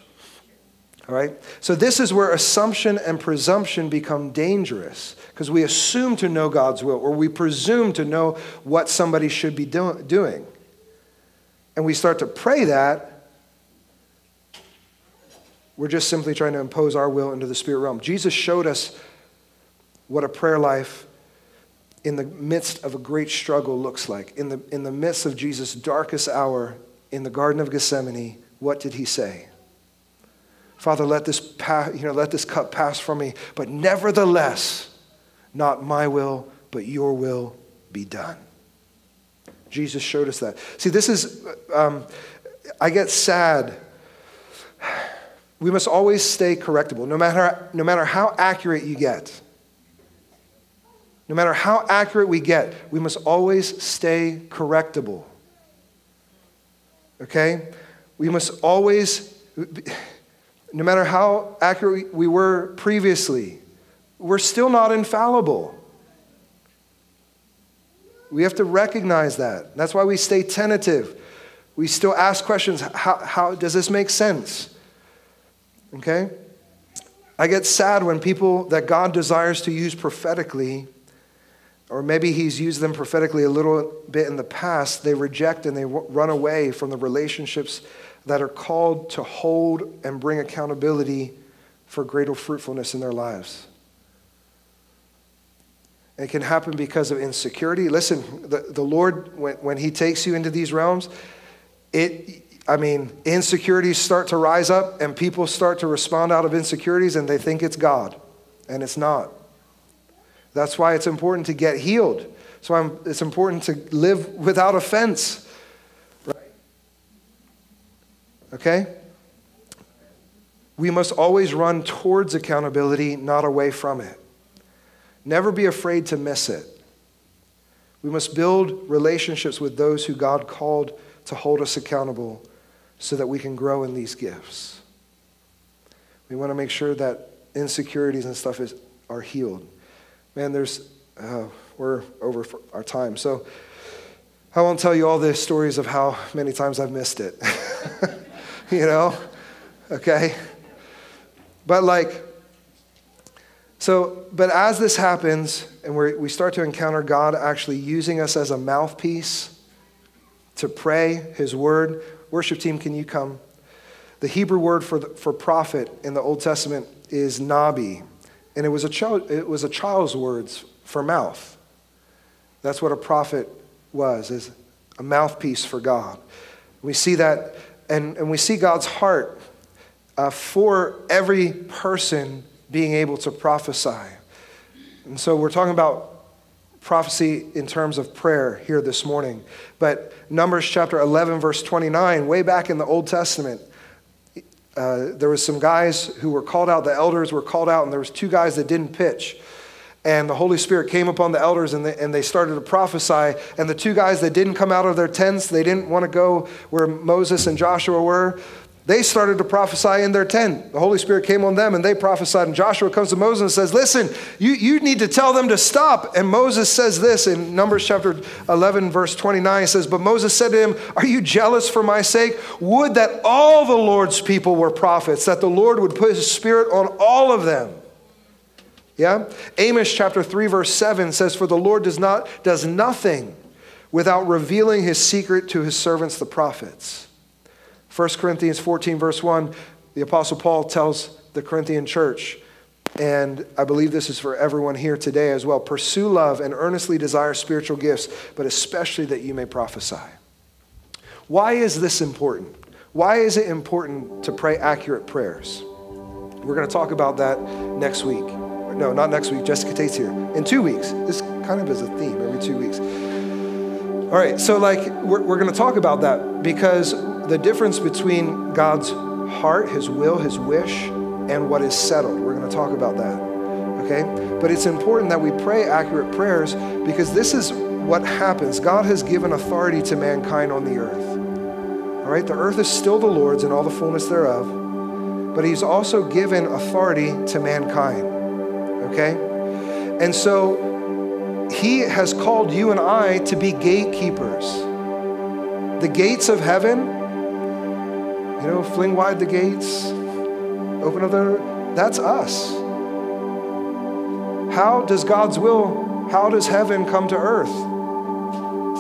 All right? So, this is where assumption and presumption become dangerous because we assume to know God's will or we presume to know what somebody should be do- doing. And we start to pray that, we're just simply trying to impose our will into the spirit realm. Jesus showed us what a prayer life in the midst of a great struggle looks like. In the, in the midst of Jesus' darkest hour in the Garden of Gethsemane, what did he say? Father, let this, you know, let this cup pass from me, but nevertheless, not my will, but your will be done. Jesus showed us that. See, this is, um, I get sad. We must always stay correctable, no matter, no matter how accurate you get. No matter how accurate we get, we must always stay correctable. Okay? We must always no matter how accurate we were previously, we're still not infallible. We have to recognize that. That's why we stay tentative. We still ask questions how, how does this make sense? Okay? I get sad when people that God desires to use prophetically, or maybe He's used them prophetically a little bit in the past, they reject and they run away from the relationships that are called to hold and bring accountability for greater fruitfulness in their lives. It can happen because of insecurity. Listen, the, the Lord, when, when He takes you into these realms, it, I mean, insecurities start to rise up and people start to respond out of insecurities and they think it's God, and it's not. That's why it's important to get healed. Why it's important to live without offense. Okay? We must always run towards accountability, not away from it. Never be afraid to miss it. We must build relationships with those who God called to hold us accountable so that we can grow in these gifts. We want to make sure that insecurities and stuff is, are healed. Man, there's, uh, we're over our time. So I won't tell you all the stories of how many times I've missed it. you know? Okay? But like, So, but as this happens, and we we start to encounter God actually using us as a mouthpiece to pray His word, worship team, can you come? The Hebrew word for, the, for prophet in the Old Testament is nabi, and it was, a child, it was a child's words for mouth. That's what a prophet was, is a mouthpiece for God. We see that, and, and we see God's heart uh, for every person being able to prophesy. And so we're talking about prophecy in terms of prayer here this morning. But Numbers chapter 11, verse 29, way back in the Old Testament, uh, there was some guys who were called out, the elders were called out, and there was two guys that didn't pitch. And the Holy Spirit came upon the elders and they, and they started to prophesy. And the two guys that didn't come out of their tents, they didn't want to go where Moses and Joshua were, they started to prophesy in their tent. The Holy Spirit came on them and they prophesied. And Joshua comes to Moses and says, Listen, you, you need to tell them to stop. And Moses says this in Numbers chapter 11, verse 29. He says, But Moses said to him, Are you jealous for my sake? Would that all the Lord's people were prophets, that the Lord would put his spirit on all of them. Yeah? Amos chapter 3, verse 7 says, For the Lord does, not, does nothing without revealing his secret to his servants, the prophets. 1 Corinthians 14, verse 1, the Apostle Paul tells the Corinthian church, and I believe this is for everyone here today as well pursue love and earnestly desire spiritual gifts, but especially that you may prophesy. Why is this important? Why is it important to pray accurate prayers? We're going to talk about that next week. No, not next week. Jessica Tate's here. In two weeks. This kind of is a theme every two weeks. All right, so like we're, we're going to talk about that because the difference between God's heart, His will, His wish, and what is settled. We're going to talk about that. Okay? But it's important that we pray accurate prayers because this is what happens. God has given authority to mankind on the earth. All right? The earth is still the Lord's and all the fullness thereof, but He's also given authority to mankind. Okay? And so He has called you and I to be gatekeepers. The gates of heaven you know, fling wide the gates, open up the, that's us. How does God's will, how does heaven come to earth?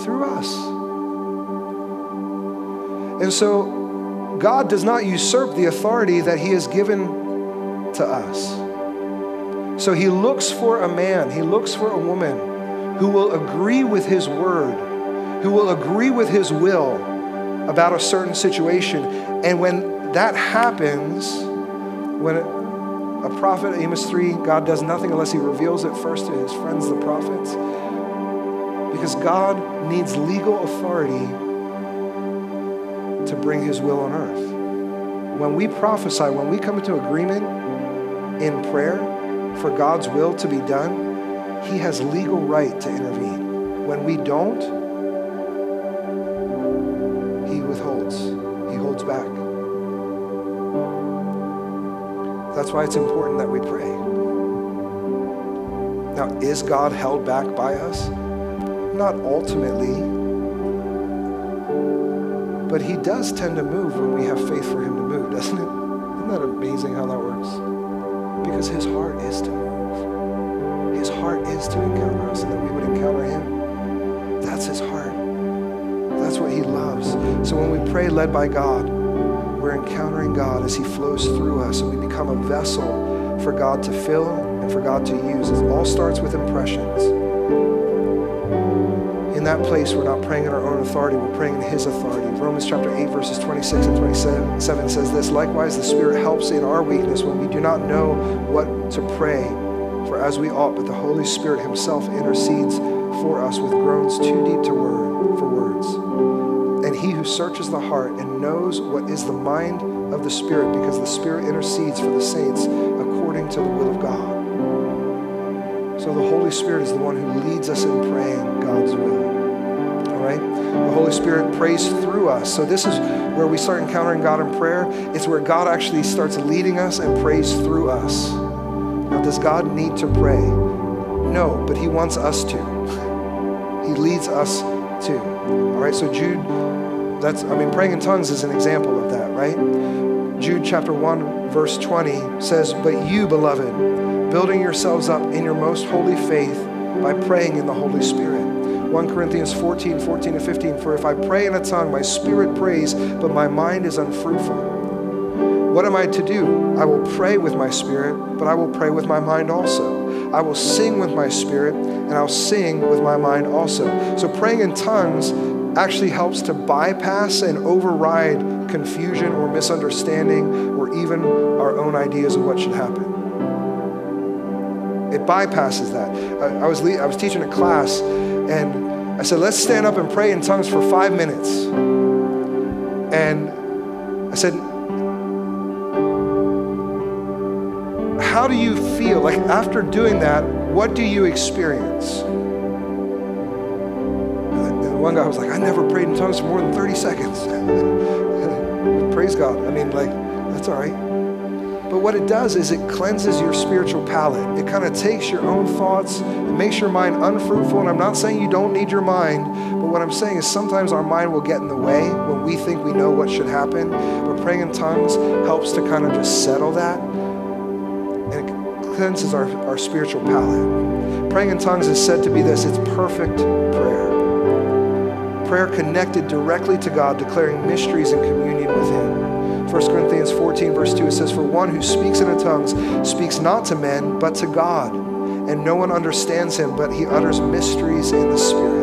Through us. And so God does not usurp the authority that He has given to us. So He looks for a man, He looks for a woman who will agree with His word, who will agree with His will about a certain situation. And when that happens, when a prophet, Amos 3, God does nothing unless he reveals it first to his friends, the prophets. Because God needs legal authority to bring his will on earth. When we prophesy, when we come into agreement in prayer for God's will to be done, he has legal right to intervene. When we don't, He withholds, He holds back. That's why it's important that we pray. Now, is God held back by us? Not ultimately, but He does tend to move when we have faith for Him to move, doesn't it? Isn't that amazing how that works? Because His heart is to move. His heart is to encounter us and that we would encounter Him. That's His heart. That's what He loves. So when we pray led by God, we're encountering God as He flows through us and we become a vessel for God to fill and for God to use. It all starts with impressions. In that place, we're not praying in our own authority, we're praying in His authority. Romans chapter 8, verses 26 and 27 says this Likewise, the Spirit helps in our weakness when we do not know what to pray for as we ought, but the Holy Spirit Himself intercedes for us with groans too deep to word for words and he who searches the heart and knows what is the mind of the Spirit, because the Spirit intercedes for the saints according to the will of God. So the Holy Spirit is the one who leads us in praying God's will. All right? The Holy Spirit prays through us. So this is where we start encountering God in prayer. It's where God actually starts leading us and prays through us. Now, does God need to pray? No, but He wants us to. He leads us to. All right, so Jude that's, I mean, praying in tongues is an example of that, right? Jude chapter 1, verse 20 says, But you, beloved, building yourselves up in your most holy faith by praying in the Holy Spirit. 1 Corinthians 14, 14 and 15. For if I pray in a tongue, my spirit prays, but my mind is unfruitful. What am I to do? I will pray with my spirit, but I will pray with my mind also. I will sing with my spirit, and I'll sing with my mind also. So praying in tongues actually helps to bypass and override confusion or misunderstanding or even our own ideas of what should happen. It bypasses that. I, I was, I was teaching a class, and I said, let's stand up and pray in tongues for five minutes. And I said, how do you feel? Like after doing that, what do you experience? And one guy was like, I never prayed in tongues for more than 30 seconds. Praise God. I mean, like, that's all right. But what it does is it cleanses your spiritual palate. It kind of takes your own thoughts, it makes your mind unfruitful. And I'm not saying you don't need your mind, but what I'm saying is sometimes our mind will get in the way when we think we know what should happen. But praying in tongues helps to kind of just settle that. And it cleanses our, our spiritual palate. Praying in tongues is said to be this it's perfect prayer. Prayer connected directly to God, declaring mysteries and communion with Him. 1 Corinthians 14, verse 2, it says, For one who speaks in tongues speaks not to men, but to God. And no one understands him, but he utters mysteries in the Spirit.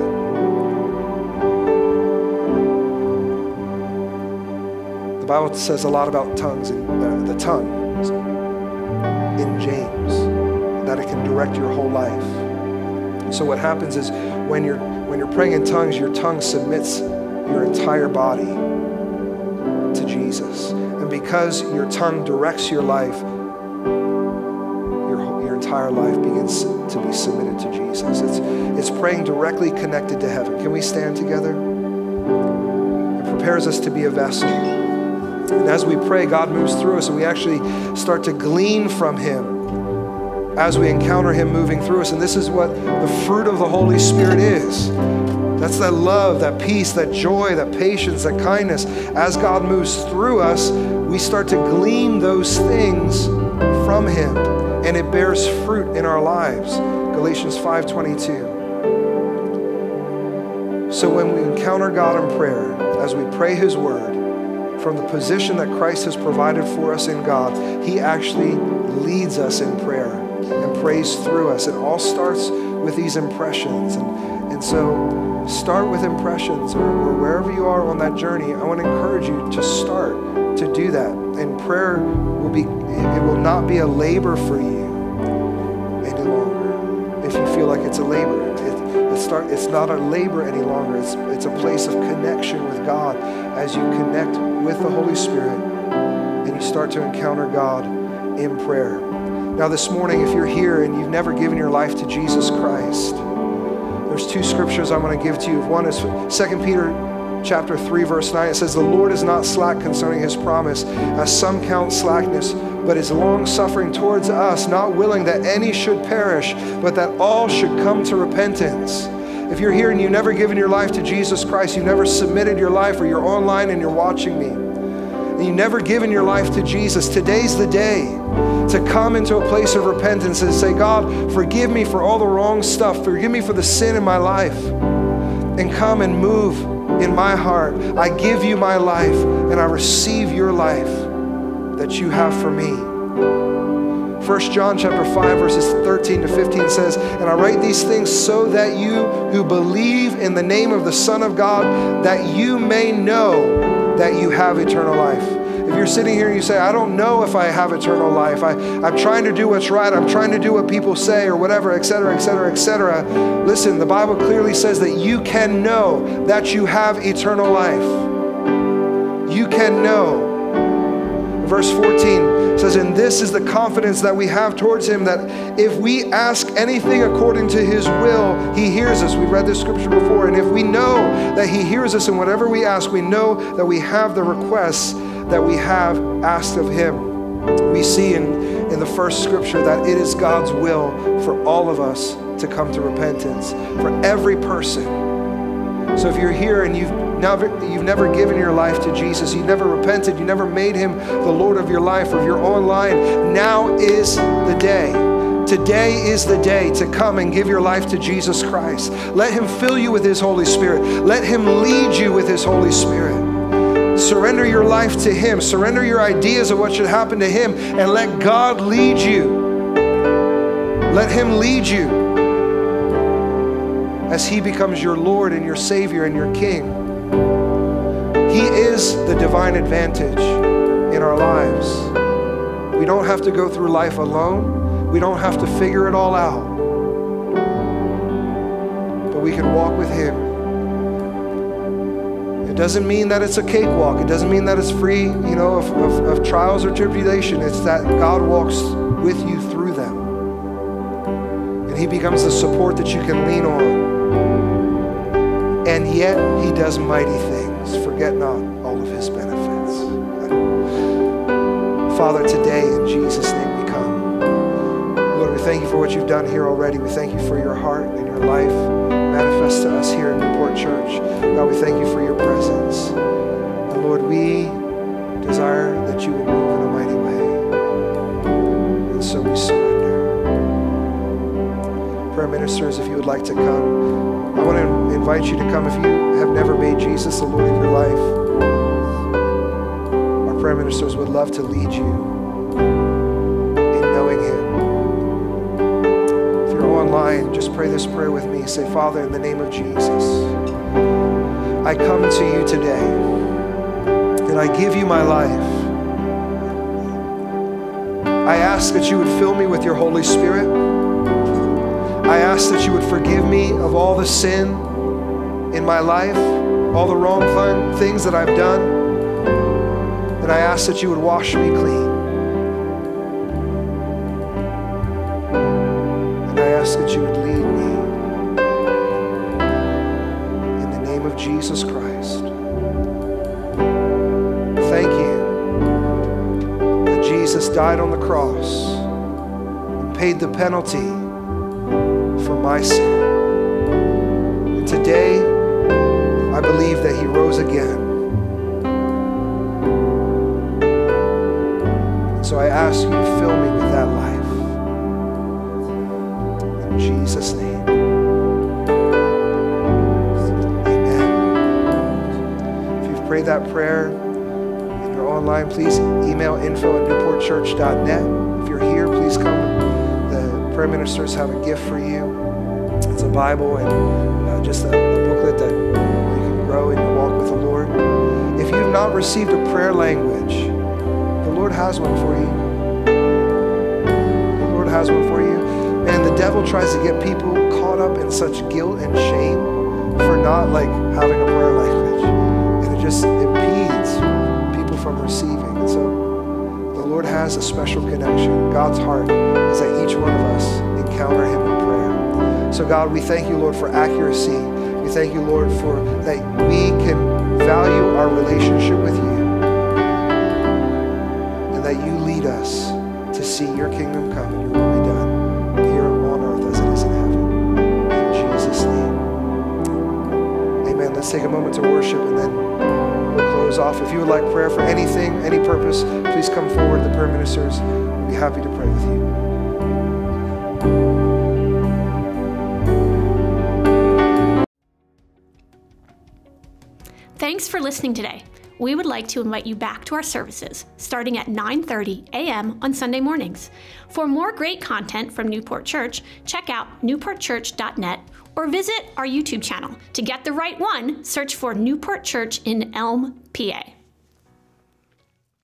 The Bible says a lot about tongues and uh, the tongue in James, that it can direct your whole life. So what happens is when you're when you're praying in tongues, your tongue submits your entire body Jesus. And because your tongue directs your life, your, your entire life begins to be submitted to Jesus. It's, it's praying directly connected to heaven. Can we stand together? It prepares us to be a vessel. And as we pray, God moves through us and we actually start to glean from Him as we encounter Him moving through us. And this is what the fruit of the Holy Spirit is. That's that love, that peace, that joy, that patience, that kindness. As God moves through us, we start to glean those things from him and it bears fruit in our lives. Galatians 5:22. So when we encounter God in prayer, as we pray his word, from the position that Christ has provided for us in God, he actually leads us in prayer and prays through us. It all starts with these impressions. And, and so start with impressions or, or, wherever you are on that journey i want to encourage you to start to do that. And prayer will be it will not be a labor for you any longer. If you feel like it's a labor it, it start, it's not a labor any longer. It's, it's a place of connection with god. As you connect with the holy spirit and you start to encounter god in prayer. Now this morning if you're here and you've never given your life to jesus christ there's two scriptures I'm going to give to you. One is 2 Peter chapter 3 verse 9 it says the lord is not slack concerning his promise as some count slackness but is long suffering towards us not willing that any should perish but that all should come to repentance if you're here and you've never given your life to jesus christ you've never submitted your life or you're online and you're watching me you've never given your life to jesus today's the day to come into a place of repentance and say, God, forgive me for all the wrong stuff, forgive me for the sin in my life, and come and move in my heart. I give you my life, and I receive your life that you have for me. 1 John chapter 5 verses 13 to 15 says, "And I write these things so that you who believe in the name of the Son of God that you may know that you have eternal life." If you're sitting here and you say, I don't know if I have eternal life, I, I'm trying to do what's right, I'm trying to do what people say or whatever, etc., etc., etc. Listen, the Bible clearly says that you can know that you have eternal life. You can know. Verse 14 says, And this is the confidence that we have towards him that if we ask anything according to his will, he hears us. We've read this scripture before. And if we know that he hears us in whatever we ask, we know that we have the requests that we have asked of Him. We see in, in the first scripture that it is God's will for all of us to come to repentance, for every person. So if you're here and you've never, you've never given your life to Jesus, you've never repented, you never made Him the Lord of your life, or if you're online, now is the day Today is the day to come and give your life to Jesus Christ. Let Him fill you with His Holy Spirit. Let Him lead you with His Holy Spirit. Surrender your life to Him. Surrender your ideas of what should happen to Him and let God lead you. Let Him lead you as He becomes your Lord and your Savior and your King. He is the divine advantage in our lives. We don't have to go through life alone. We don't have to figure it all out. But we can walk with Him. It doesn't mean that it's a cakewalk. It doesn't mean that it's free, you know, of, of, of trials or tribulation. It's that God walks with you through them. And He becomes the support that you can lean on. And yet He does mighty things. Forget not all of His benefits. Father, today in Jesus' name we come. Lord, we thank you for what you've done here already. We thank you for your heart and your life manifest to us here in Newport Church. God, we thank you for your presence. And Lord, we desire that you would move in a mighty way. And so we surrender. Prayer ministers, if you would like to come, I want to invite you to come if you have never made Jesus the Lord of your life. Our prayer ministers would love to lead you in knowing Him. If you're online, just pray this prayer with me. Say, Father, in the name of Jesus, I come to you today and I give you my life. I ask that you would fill me with your Holy Spirit. I ask that you would forgive me of all the sin in my life, all the wrong things that I've done. And I ask that you would wash me clean. And I ask that you would lead me in the name of Jesus Christ. Thank you that Jesus died on the cross and paid the penalty my sin. And today, I believe that he rose again. So I ask you to fill me with that life. In Jesus' name. Amen. If you've prayed that prayer and you're online, please email info at newportchurch.net. If you're here, please come. The prayer ministers have a gift for you. A Bible and uh, just a, a booklet that you can grow in your walk with the Lord. If you've not received a prayer language, the Lord has one for you. The Lord has one for you. And the devil tries to get people caught up in such guilt and shame for not like having a prayer language. And it just impedes people from receiving. And so the Lord has a special connection. God's heart is that each one of us encounter him. So God, we thank you, Lord, for accuracy. We thank you, Lord, for that we can value our relationship with you and that you lead us to see your kingdom come and your will be done. Here on earth as it is in heaven. In Jesus' name. Amen. Let's take a moment to worship and then we'll close off. If you would like prayer for anything, any purpose, please come forward. The prayer ministers will be happy to pray with you. Listening today. We would like to invite you back to our services starting at 9:30 a.m. on Sunday mornings. For more great content from Newport Church, check out newportchurch.net or visit our YouTube channel. To get the right one, search for Newport Church in Elm, PA.